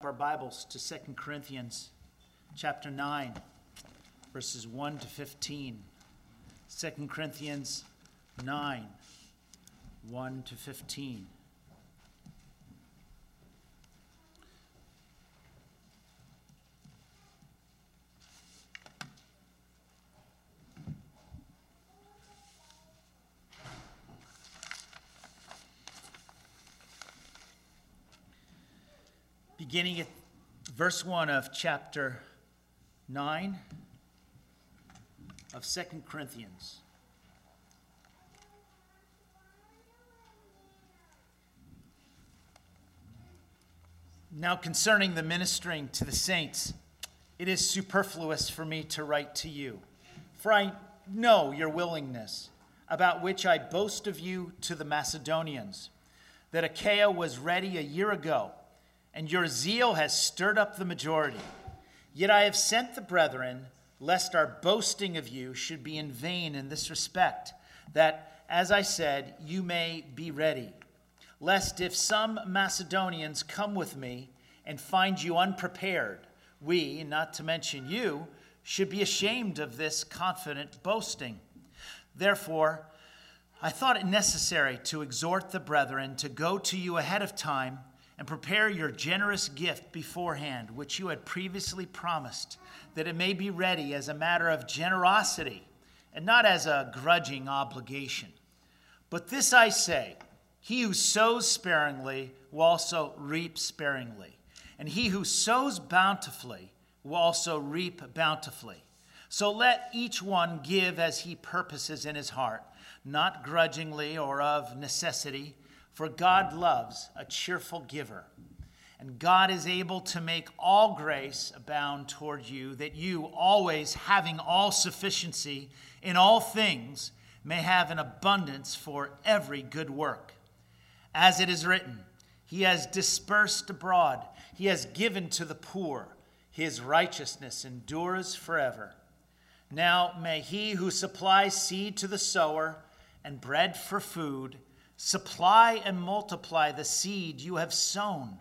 our Bibles to 2 Corinthians chapter 9, verses 1 to 15. 2 Corinthians 9, 1 to 15. Beginning at verse 1 of chapter 9 of Second Corinthians. Now, concerning the ministering to the saints, it is superfluous for me to write to you, for I know your willingness, about which I boast of you to the Macedonians, that Achaia was ready a year ago and your zeal has stirred up the majority. Yet I have sent the brethren, lest our boasting of you should be in vain in this respect, that, as I said, you may be ready. Lest if some Macedonians come with me and find you unprepared, we, not to mention you, should be ashamed of this confident boasting. Therefore, I thought it necessary to exhort the brethren to go to you ahead of time and prepare your generous gift beforehand, which you had previously promised, that it may be ready as a matter of generosity and not as a grudging obligation. But this I say he who sows sparingly will also reap sparingly, and he who sows bountifully will also reap bountifully. So let each one give as he purposes in his heart, not grudgingly or of necessity for God loves a cheerful giver. And God is able to make all grace abound toward you, that you, always having all sufficiency in all things, may have an abundance for every good work. As it is written, He has dispersed abroad, He has given to the poor, His righteousness endures forever. Now may He who supplies seed to the sower and bread for food, Supply and multiply the seed you have sown,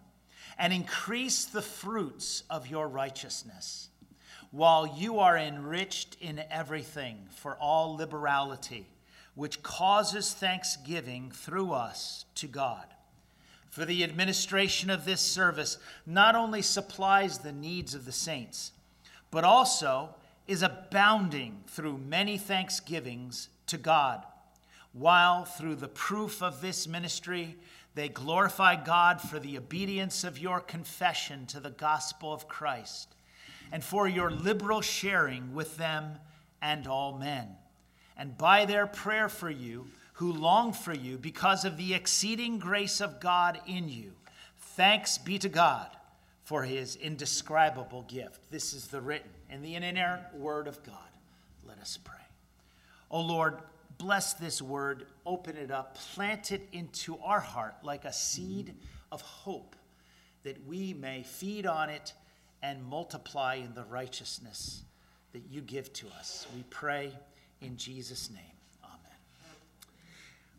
and increase the fruits of your righteousness, while you are enriched in everything for all liberality, which causes thanksgiving through us to God. For the administration of this service not only supplies the needs of the saints, but also is abounding through many thanksgivings to God while through the proof of this ministry they glorify God for the obedience of your confession to the gospel of Christ and for your liberal sharing with them and all men. And by their prayer for you, who long for you because of the exceeding grace of God in you, thanks be to God for his indescribable gift. This is the written and the inerrant word of God. Let us pray. O Lord, bless this word, open it up, plant it into our heart like a seed of hope, that we may feed on it and multiply in the righteousness that you give to us. We pray in Jesus' name. Amen.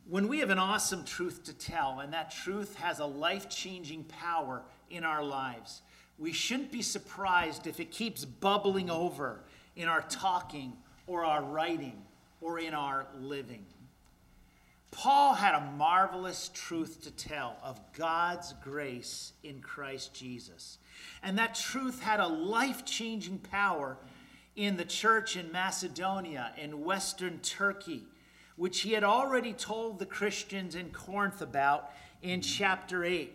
When we have an awesome truth to tell, and that truth has a life changing power in our lives, we shouldn't be surprised if it keeps bubbling over in our talking or our writing or in our living. Paul had a marvelous truth to tell of God's grace in Christ Jesus. And that truth had a life changing power in the church in Macedonia, in Western Turkey, which he had already told the Christians in Corinth about in chapter 8.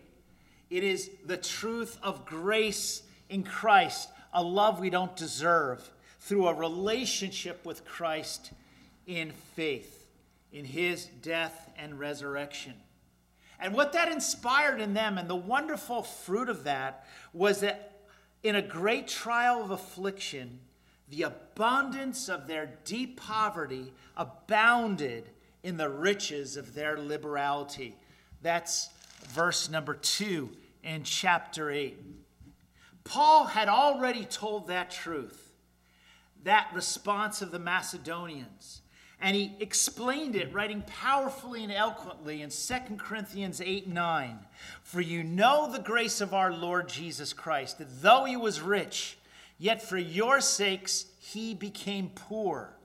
It is the truth of grace in Christ, a love we don't deserve, through a relationship with Christ in faith in his death and resurrection. And what that inspired in them, and the wonderful fruit of that, was that in a great trial of affliction, the abundance of their deep poverty abounded in the riches of their liberality. That's verse number two in chapter 8. Paul had already told that truth, that response of the Macedonians And he explained it, writing powerfully and eloquently in 2 Corinthians 8 9. For you know the grace of our Lord Jesus Christ, that though he was rich, yet for your sakes he became poor,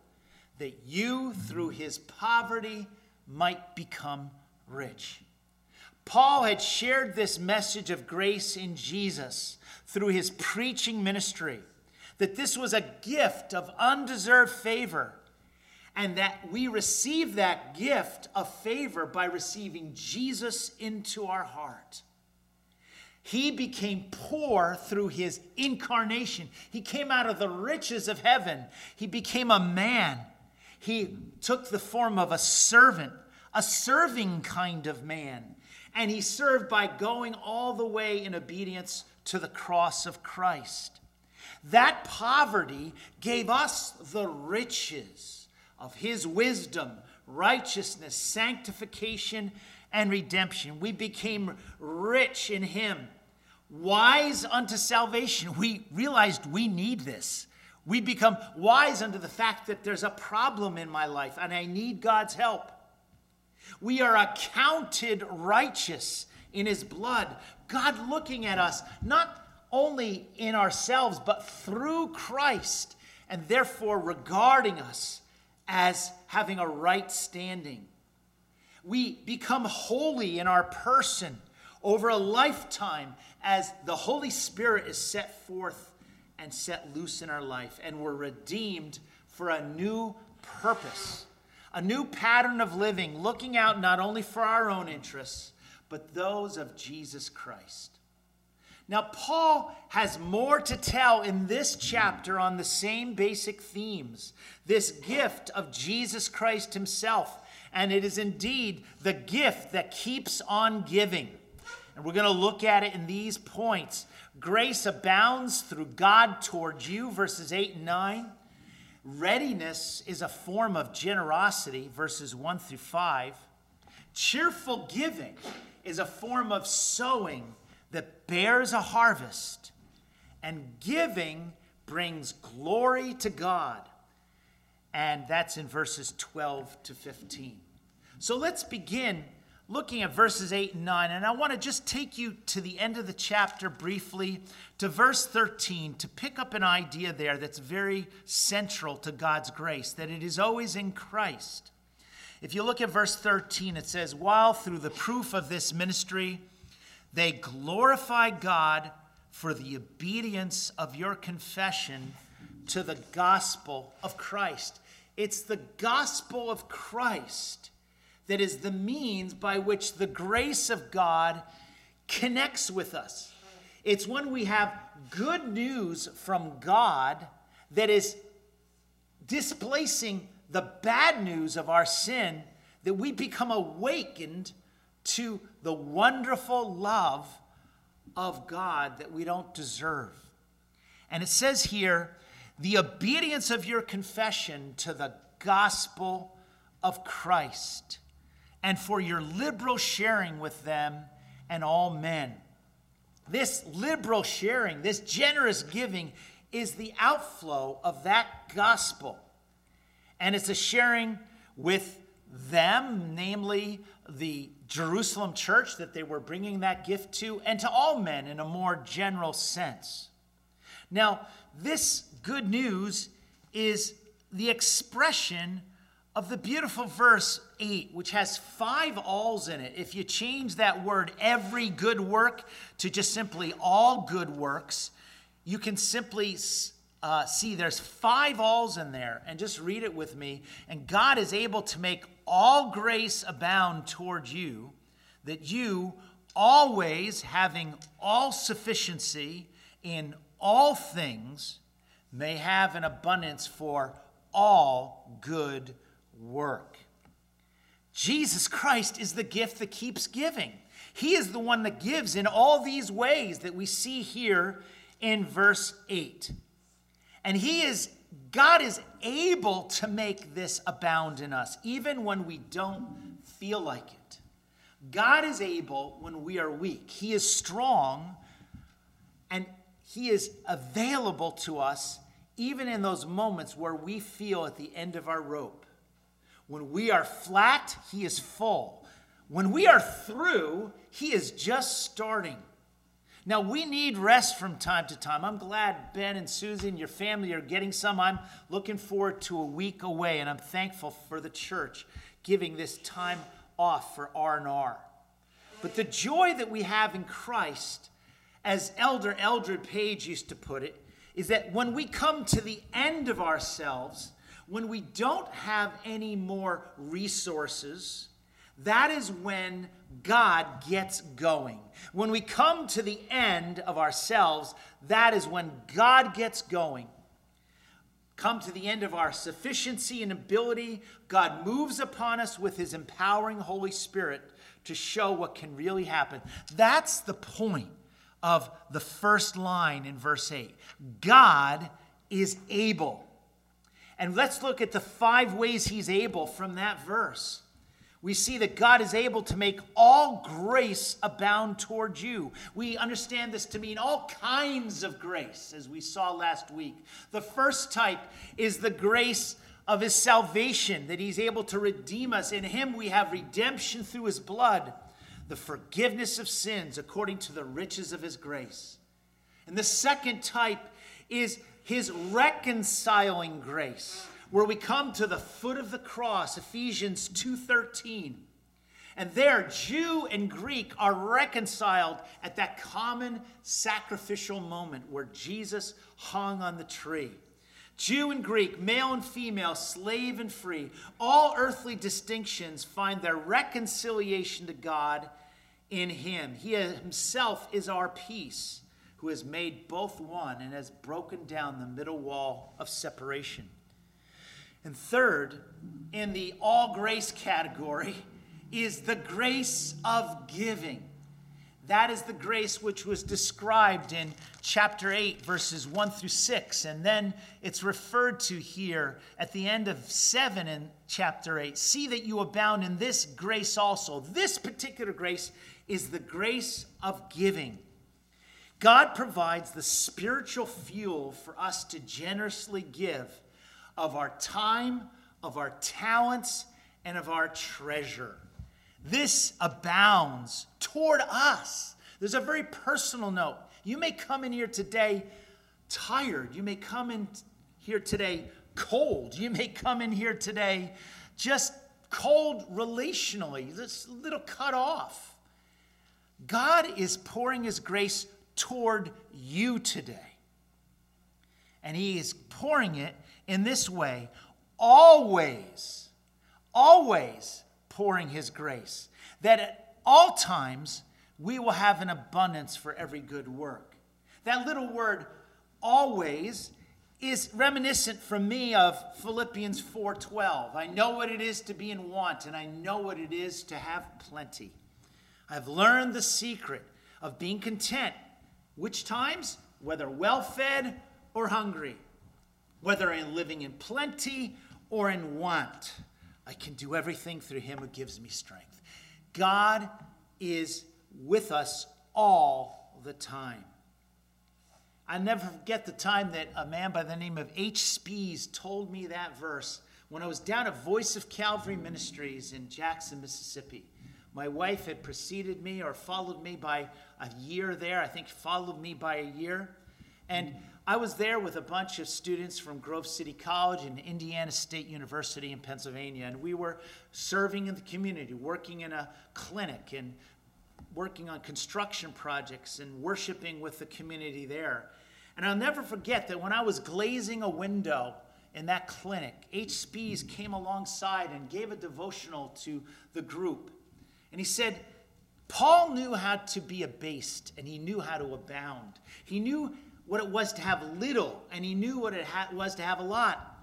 that you through his poverty might become rich. Paul had shared this message of grace in Jesus through his preaching ministry, that this was a gift of undeserved favor and that we receive that gift of favor by receiving Jesus into our heart. He became poor through his incarnation. He came out of the riches of heaven. He became a man. He took the form of a servant, a serving kind of man. And he served by going all the way in obedience to the cross of Christ. That poverty gave us the riches of his wisdom, righteousness, sanctification, and redemption. We became rich in him, wise unto salvation. We realized we need this. We become wise unto the fact that there's a problem in my life and I need God's help. We are accounted righteous in his blood. God looking at us, not only in ourselves, but through Christ, and therefore regarding us as having a right standing. We become holy in our person over a lifetime as the Holy Spirit is set forth and set loose in our life, and we're redeemed for a new purpose, a new pattern of living, looking out not only for our own interests, but those of Jesus Christ. Now, Paul has more to tell in this chapter on the same basic themes this gift of Jesus Christ himself. And it is indeed the gift that keeps on giving. And we're going to look at it in these points. Grace abounds through God towards you, verses 8 and 9. Readiness is a form of generosity, verses 1 through 5. Cheerful giving is a form of sowing bears a harvest, and giving brings glory to God. And that's in verses 12 to 15. So let's begin looking at verses 8 and 9. And I want to just take you to the end of the chapter briefly to verse 13 to pick up an idea there that's very central to God's grace, that it is always in Christ. If you look at verse 13, it says, While through the proof of this ministry, they glorify God for the obedience of your confession to the gospel of Christ. It's the gospel of Christ that is the means by which the grace of God connects with us. It's when we have good news from God that is displacing the bad news of our sin that we become awakened to the wonderful love of God that we don't deserve. And it says here, the obedience of your confession to the gospel of Christ, and for your liberal sharing with them and all men. This liberal sharing, this generous giving, is the outflow of that gospel. And it's a sharing with them, namely the Jerusalem church that they were bringing that gift to, and to all men in a more general sense. Now, this good news is the expression of the beautiful verse 8, which has five alls in it. If you change that word, every good work, to just simply all good works, you can simply uh, see there's five alls in there. And just read it with me. And God is able to make all grace abound toward you, that you, always having all sufficiency in all things, may have an abundance for all good work. Jesus Christ is the gift that keeps giving. He is the one that gives in all these ways that we see here in verse 8. And He is God is able to make this abound in us, even when we don't feel like it. God is able when we are weak. He is strong and He is available to us even in those moments where we feel at the end of our rope, When we are flat, He is full. When we are through, He is just starting. Now, we need rest from time to time. I'm glad Ben and Susan, and your family, are getting some. I'm looking forward to a week away, and I'm thankful for the church giving this time off for R&R. But the joy that we have in Christ, as Elder Eldred Page used to put it, is that when we come to the end of ourselves, when we don't have any more resources, that is when God gets going. When we come to the end of ourselves, that is when God gets going. Come to the end of our sufficiency and ability, God moves upon us with his empowering Holy Spirit to show what can really happen. That's the point of the first line in verse 8. God is able. And let's look at the five ways he's able from that verse. We see that God is able to make all grace abound towards you. We understand this to mean all kinds of grace, as we saw last week. The first type is the grace of his salvation, that he's able to redeem us. In him we have redemption through his blood, the forgiveness of sins according to the riches of his grace. And the second type is his reconciling grace where we come to the foot of the cross, Ephesians 2:13. And there Jew and Greek are reconciled at that common sacrificial moment where Jesus hung on the tree. Jew and Greek, male and female, slave and free, all earthly distinctions find their reconciliation to God in him. He himself is our peace, who has made both one and has broken down the middle wall of separation. And third, in the all grace category, is the grace of giving. That is the grace which was described in chapter 8, verses 1 through 6. And then it's referred to here at the end of 7 in chapter 8. See that you abound in this grace also. This particular grace is the grace of giving. God provides the spiritual fuel for us to generously give of our time, of our talents, and of our treasure. This abounds toward us. There's a very personal note. You may come in here today tired. You may come in here today cold. You may come in here today just cold relationally, just a little cut off. God is pouring His grace toward you today. And He is pouring it in this way, always, always pouring His grace, that at all times we will have an abundance for every good work. That little word, always, is reminiscent for me of Philippians 4:12. I know what it is to be in want and I know what it is to have plenty. I've learned the secret of being content, which times whether well-fed or hungry whether in living in plenty or in want. I can do everything through him who gives me strength. God is with us all the time. I never forget the time that a man by the name of H. Spees told me that verse when I was down at Voice of Calvary Ministries in Jackson, Mississippi. My wife had preceded me or followed me by a year there, I think followed me by a year. And I was there with a bunch of students from Grove City College and Indiana State University in Pennsylvania, and we were serving in the community, working in a clinic and working on construction projects and worshiping with the community there. And I'll never forget that when I was glazing a window in that clinic, H. Spees came alongside and gave a devotional to the group. And he said, Paul knew how to be abased and he knew how to abound. He knew what it was to have little, and he knew what it ha- was to have a lot.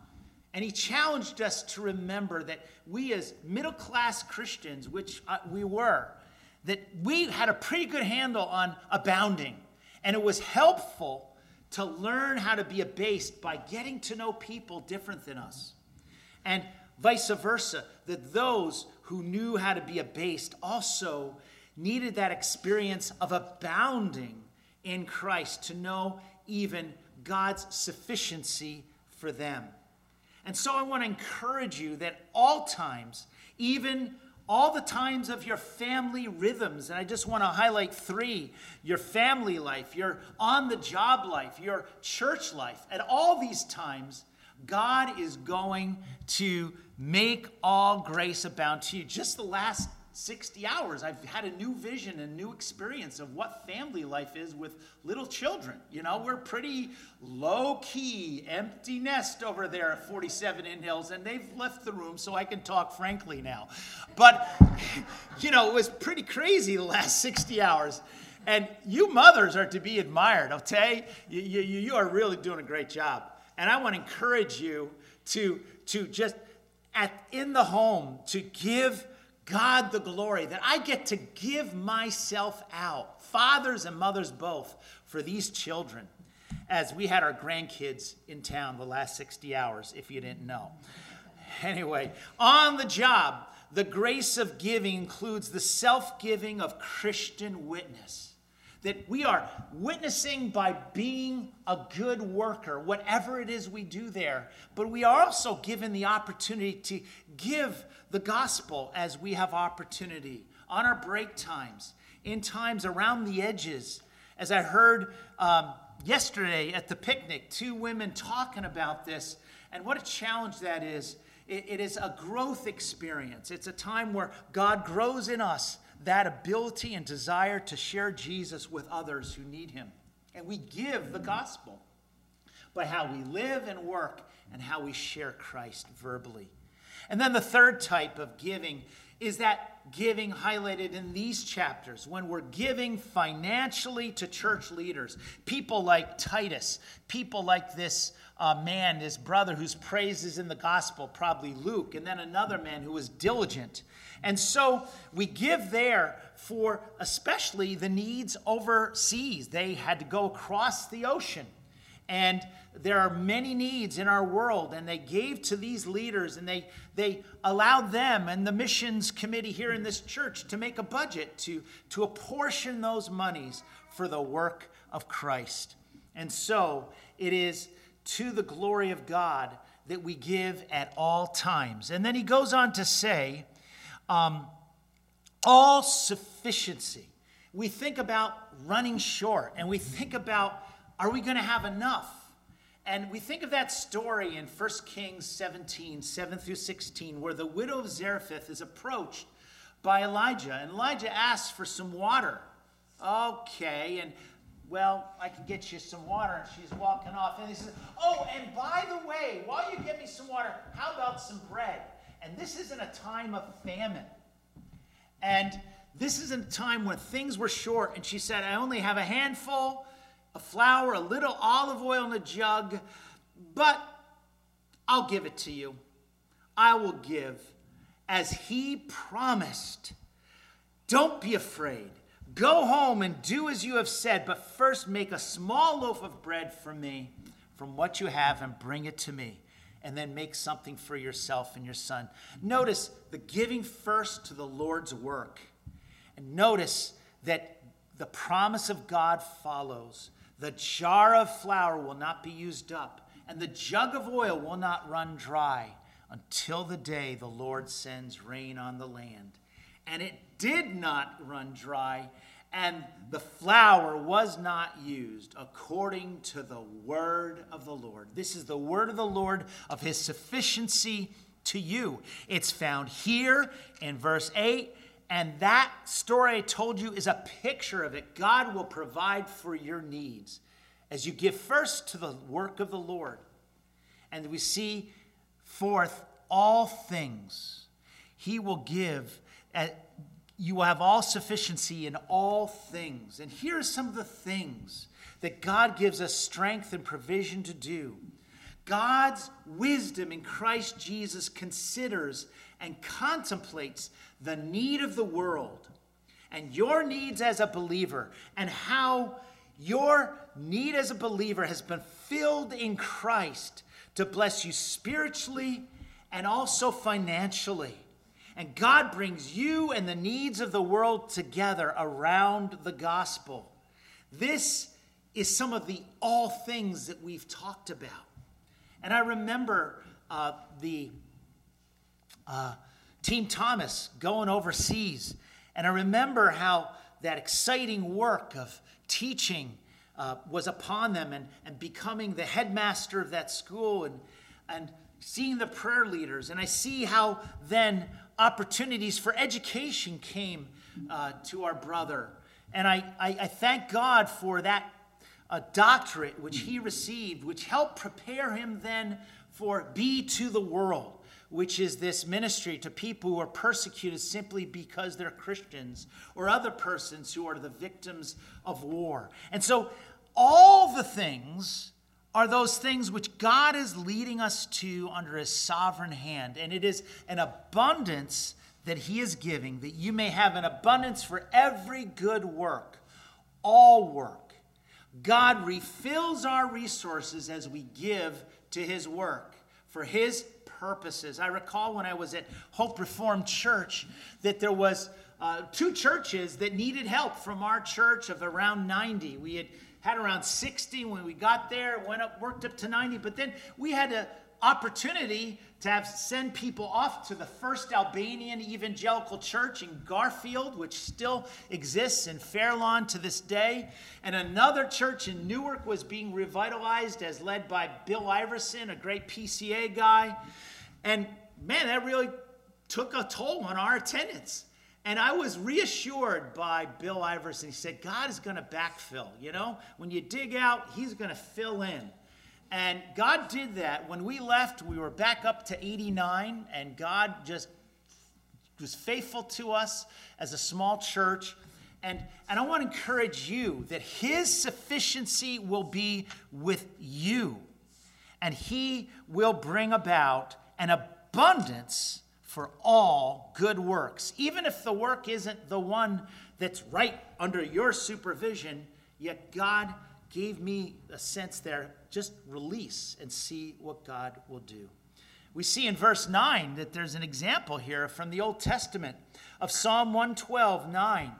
And he challenged us to remember that we, as middle class Christians, which uh, we were, that we had a pretty good handle on abounding. And it was helpful to learn how to be abased by getting to know people different than us. And vice versa, that those who knew how to be abased also needed that experience of abounding in Christ to know even God's sufficiency for them. And so I want to encourage you that all times, even all the times of your family rhythms, and I just want to highlight three your family life, your on the job life, your church life. At all these times, God is going to make all grace abound to you. Just the last 60 hours, I've had a new vision and new experience of what family life is with little children. You know, we're pretty low key, empty nest over there at 47 in Hills, and they've left the room so I can talk frankly now. But, you know, it was pretty crazy the last 60 hours. And you mothers are to be admired, okay? You, you, you are really doing a great job. And I want to encourage you to, to just at, in the home to give God the glory that I get to give myself out, fathers and mothers both, for these children, as we had our grandkids in town the last 60 hours, if you didn't know. Anyway, on the job, the grace of giving includes the self giving of Christian witness that we are witnessing by being a good worker, whatever it is we do there. But we are also given the opportunity to give the gospel as we have opportunity on our break times, in times around the edges. As I heard um, yesterday at the picnic, two women talking about this, and what a challenge that is. it, it is a growth experience. It's a time where God grows in us that ability and desire to share Jesus with others who need him. And we give the gospel by how we live and work and how we share Christ verbally. And then the third type of giving is that giving highlighted in these chapters when we're giving financially to church leaders, people like Titus, people like this uh, man, his brother whose praise is in the gospel, probably Luke, and then another man who was diligent and so we give there for especially the needs overseas. They had to go across the ocean. And there are many needs in our world, and they gave to these leaders, and they, they allowed them and the missions committee here in this church to make a budget to, to apportion those monies for the work of Christ. And so it is to the glory of God that we give at all times. And then he goes on to say, um, all sufficiency. We think about running short and we think about are we going to have enough? And we think of that story in 1 Kings 17, 7 through 16, where the widow of Zarephath is approached by Elijah. And Elijah asks for some water. Okay, and well, I can get you some water. And she's walking off. And he says, Oh, and by the way, while you get me some water, how about some bread? And this isn't a time of famine. And this isn't a time when things were short. And she said, I only have a handful of flour, a little olive oil in a jug, but I'll give it to you. I will give as he promised. Don't be afraid. Go home and do as you have said, but first make a small loaf of bread for me from what you have and bring it to me and then make something for yourself and your son. Notice the giving first to the Lord's work. And notice that the promise of God follows. The jar of flour will not be used up, and the jug of oil will not run dry until the day the Lord sends rain on the land. And it did not run dry and the flour was not used according to the word of the Lord. This is the word of the Lord of his sufficiency to you. It's found here in verse 8. And that story I told you is a picture of it. God will provide for your needs as you give first to the work of the Lord. And we see forth all things. He will give you will have all sufficiency in all things. And here are some of the things that God gives us strength and provision to do. God's wisdom in Christ Jesus considers and contemplates the need of the world and your needs as a believer and how your need as a believer has been filled in Christ to bless you spiritually and also financially. And God brings you and the needs of the world together around the gospel. This is some of the all things that we've talked about. And I remember uh, the uh, Team Thomas going overseas. And I remember how that exciting work of teaching uh, was upon them and, and becoming the headmaster of that school and, and seeing the prayer leaders. And I see how then opportunities for education came uh, to our brother. And I, I, I thank God for that uh, doctorate which he received, which helped prepare him then for Be to the World, which is this ministry to people who are persecuted simply because they're Christians or other persons who are the victims of war. And so, all the things are those things which God is leading us to under his sovereign hand. And it is an abundance that he is giving, that you may have an abundance for every good work, all work. God refills our resources as we give to his work for his purposes. I recall when I was at Hope Reformed Church that there was uh, two churches that needed help from our church of around 90. We had had around 60 when we got there, went up, worked up to 90, but then we had an opportunity to have send people off to the first Albanian evangelical church in Garfield, which still exists in Fairlawn to this day. And another church in Newark was being revitalized as led by Bill Iverson, a great PCA guy. And man, that really took a toll on our attendance. And I was reassured by Bill Iverson. He said, God is going to backfill. You know, when you dig out, he's going to fill in. And God did that. When we left, we were back up to 89, and God just was faithful to us as a small church. And, and I want to encourage you that His sufficiency will be with you, and He will bring about an abundance for all good works. Even if the work isn't the one that's right under your supervision, yet God gave me a sense there just release and see what God will do. We see in verse 9 that there's an example here from the Old Testament of Psalm 112 9.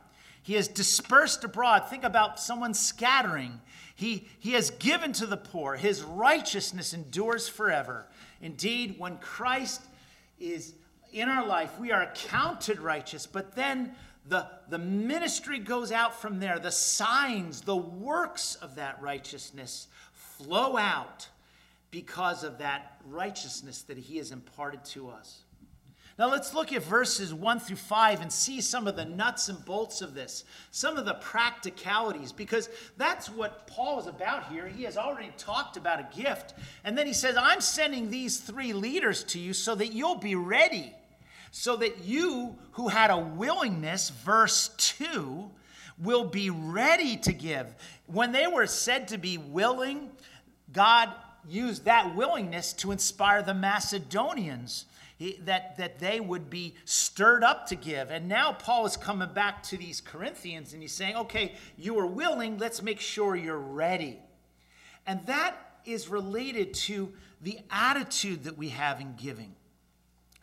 He has dispersed abroad. Think about someone scattering. He, he has given to the poor. His righteousness endures forever. Indeed, when Christ is in our life, we are accounted righteous, but then the, the ministry goes out from there. The signs, the works of that righteousness flow out because of that righteousness that he has imparted to us. Now let's look at verses 1 through 5 and see some of the nuts and bolts of this, some of the practicalities, because that's what Paul is about here. He has already talked about a gift. And then he says, I'm sending these three leaders to you so that you'll be ready, so that you who had a willingness, verse 2, will be ready to give. When they were said to be willing, God used that willingness to inspire the Macedonians. He, that, that they would be stirred up to give. And now Paul is coming back to these Corinthians and he's saying, okay, you are willing, let's make sure you're ready. And that is related to the attitude that we have in giving.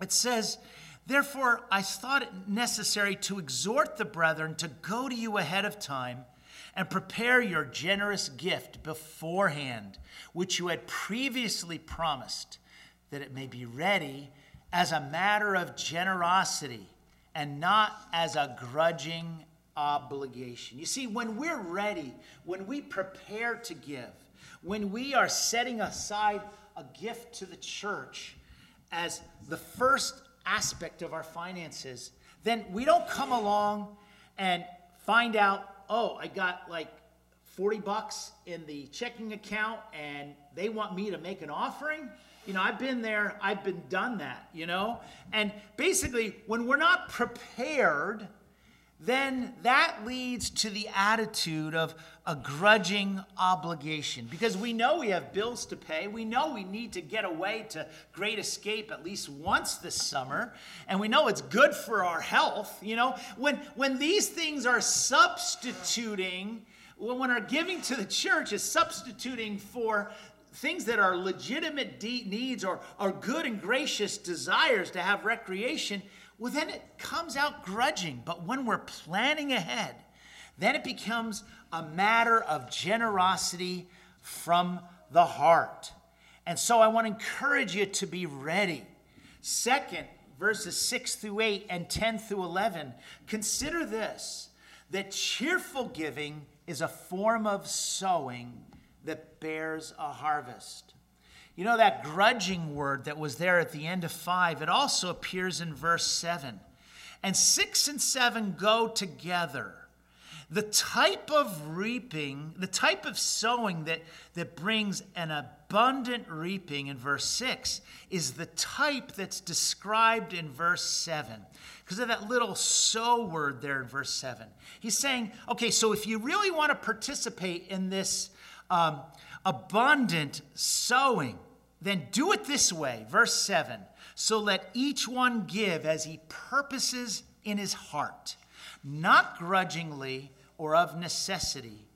It says, Therefore, I thought it necessary to exhort the brethren to go to you ahead of time and prepare your generous gift beforehand, which you had previously promised, that it may be ready as a matter of generosity and not as a grudging obligation. You see, when we're ready, when we prepare to give, when we are setting aside a gift to the church as the first aspect of our finances, then we don't come along and find out, oh, I got like 40 bucks in the checking account and they want me to make an offering. You know, I've been there, I've been done that, you know? And basically, when we're not prepared, then that leads to the attitude of a grudging obligation because we know we have bills to pay. We know we need to get away to Great Escape at least once this summer, and we know it's good for our health. You know, when, when these things are substituting, when our giving to the church is substituting for things that are legitimate needs or, or good and gracious desires to have recreation well, then it comes out grudging. But when we're planning ahead, then it becomes a matter of generosity from the heart. And so I want to encourage you to be ready. Second, verses 6 through 8 and 10 through 11, consider this that cheerful giving is a form of sowing that bears a harvest. You know, that grudging word that was there at the end of 5, it also appears in verse 7. And 6 and 7 go together. The type of reaping, the type of sowing that, that brings an abundant reaping in verse 6 is the type that's described in verse 7 because of that little sow word there in verse 7. He's saying, okay, so if you really want to participate in this um, abundant sowing, then do it this way. Verse 7 So let each one give as he purposes in his heart, not grudgingly or of necessity,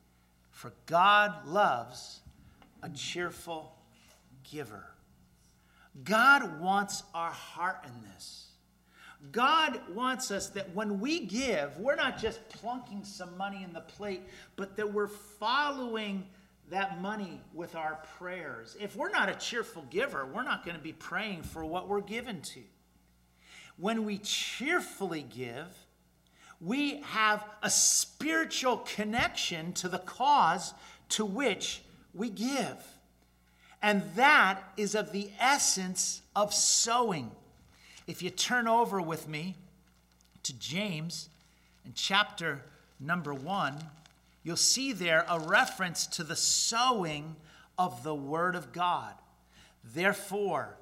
for God loves a cheerful giver. God wants our heart in this. God wants us that when we give, we're not just plunking some money in the plate, but that we're following that money with our prayers. If we're not a cheerful giver, we're not going to be praying for what we're given to. When we cheerfully give, we have a spiritual connection to the cause to which we give. And that is of the essence of sowing. If you turn over with me to James in chapter number one, you'll see there a reference to the sowing of the Word of God. Therefore,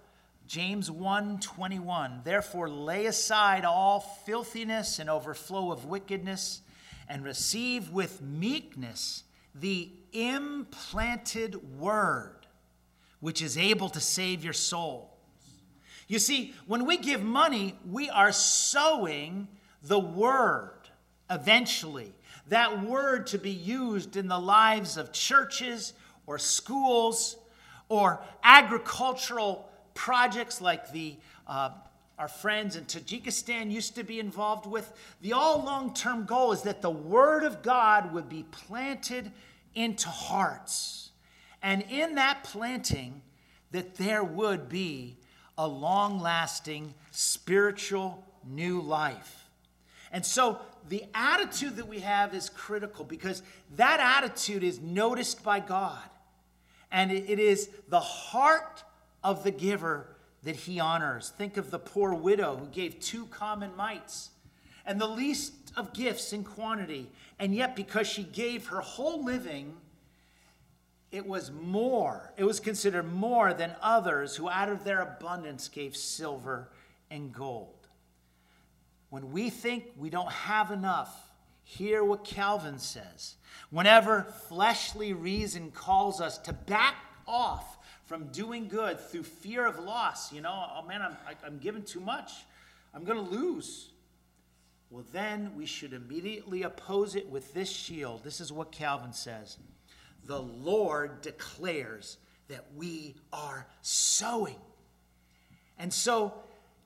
James 1:21 Therefore lay aside all filthiness and overflow of wickedness and receive with meekness the implanted word which is able to save your soul. You see, when we give money, we are sowing the word eventually. That word to be used in the lives of churches or schools or agricultural projects like the uh, our friends in Tajikistan used to be involved with. The all long term goal is that the Word of God would be planted into hearts. And in that planting, that there would be a long lasting spiritual new life. And so the attitude that we have is critical because that attitude is noticed by God. And it is the heart of the giver that he honors. Think of the poor widow who gave two common mites and the least of gifts in quantity. And yet, because she gave her whole living, it was more, it was considered more than others who out of their abundance gave silver and gold. When we think we don't have enough, hear what Calvin says. Whenever fleshly reason calls us to back off from doing good through fear of loss. You know, oh man, I'm, I, I'm giving too much. I'm going to lose. Well, then we should immediately oppose it with this shield. This is what Calvin says The Lord declares that we are sowing. And so,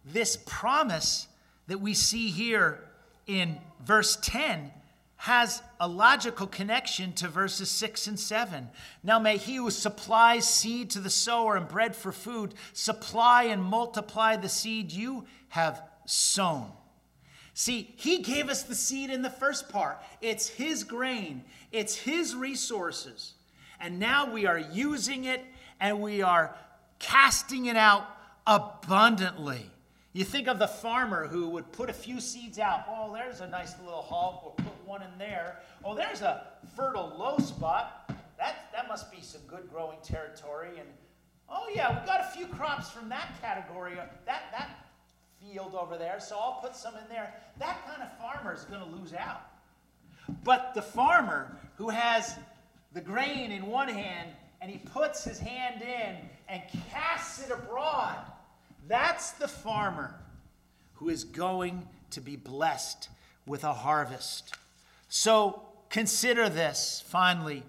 this promise that we see here in verse 10 has a logical connection to verses 6 and 7. Now may he who supplies seed to the sower and bread for food supply and multiply the seed you have sown. See, he gave us the seed in the first part. It's his grain, it's his resources. And now we are using it and we are casting it out abundantly. You think of the farmer who would put a few seeds out. Oh, there's a nice little hulk. We'll put one in there. Oh, there's a fertile low spot. That, that must be some good growing territory. And oh, yeah, we got a few crops from that category, uh, that, that field over there. So I'll put some in there. That kind of farmer is going to lose out. But the farmer who has the grain in one hand and he puts his hand in and casts it abroad that's the farmer who is going to be blessed with a harvest. So consider this finally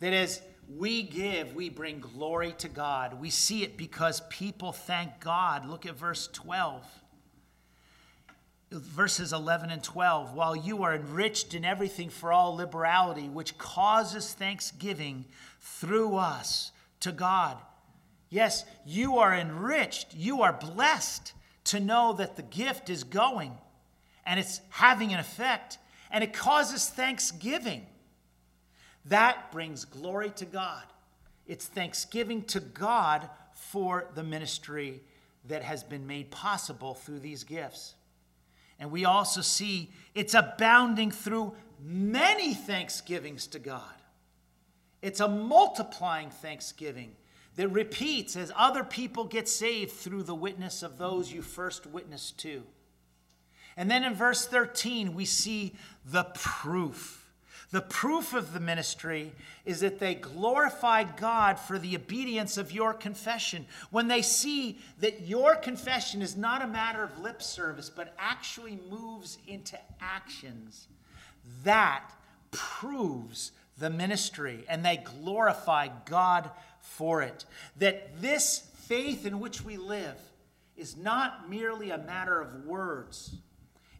that as we give, we bring glory to God. We see it because people thank God. Look at verse 12. Verses 11 and 12. While you are enriched in everything for all liberality, which causes thanksgiving through us to God Yes, you are enriched. You are blessed to know that the gift is going and it's having an effect and it causes thanksgiving. That brings glory to God. It's thanksgiving to God for the ministry that has been made possible through these gifts. And we also see it's abounding through many thanksgivings to God. It's a multiplying thanksgiving that repeats as other people get saved through the witness of those you first witnessed to. And then in verse 13, we see the proof. The proof of the ministry is that they glorify God for the obedience of your confession. When they see that your confession is not a matter of lip service, but actually moves into actions, that proves the ministry and they glorify God for it. That this faith in which we live is not merely a matter of words,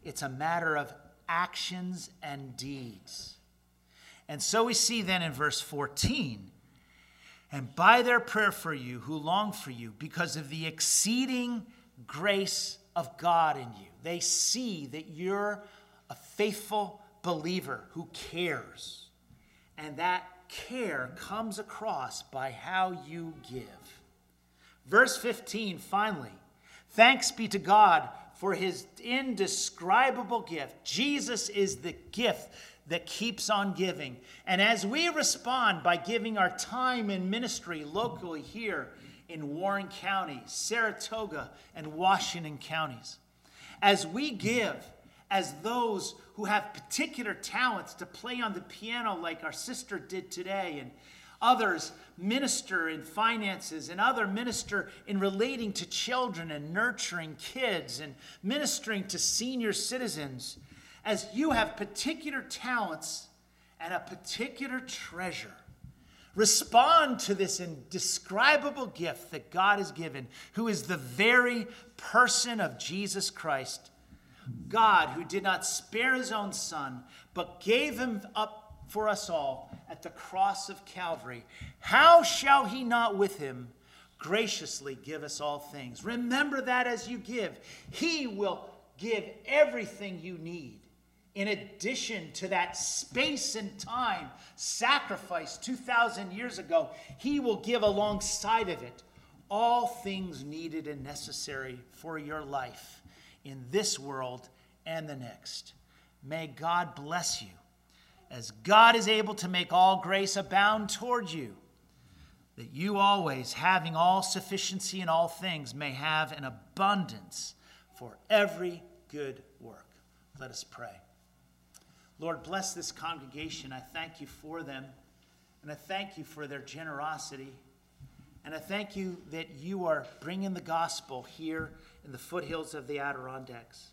it's a matter of actions and deeds. And so we see then in verse 14, and by their prayer for you who long for you, because of the exceeding grace of God in you, they see that you're a faithful believer who cares. And that care comes across by how you give. Verse 15, finally, thanks be to God for his indescribable gift. Jesus is the gift that keeps on giving. And as we respond by giving our time in ministry locally here in Warren County, Saratoga, and Washington counties, as we give as those who have particular talents to play on the piano, like our sister did today, and others minister in finances, and other minister in relating to children and nurturing kids, and ministering to senior citizens as you have particular talents and a particular treasure. Respond to this indescribable gift that God has given, who is the very person of Jesus Christ. God, who did not spare his own son, but gave him up for us all at the cross of Calvary, how shall he not with him graciously give us all things? Remember that as you give, he will give everything you need in addition to that space and time sacrifice 2,000 years ago, he will give alongside of it all things needed and necessary for your life in this world and the next. May God bless you as God is able to make all grace abound toward you, that you always, having all sufficiency in all things, may have an abundance for every good work. Let us pray. Lord, bless this congregation. I thank you for them, and I thank you for their generosity. And I thank you that you are bringing the gospel here in the foothills of the Adirondacks.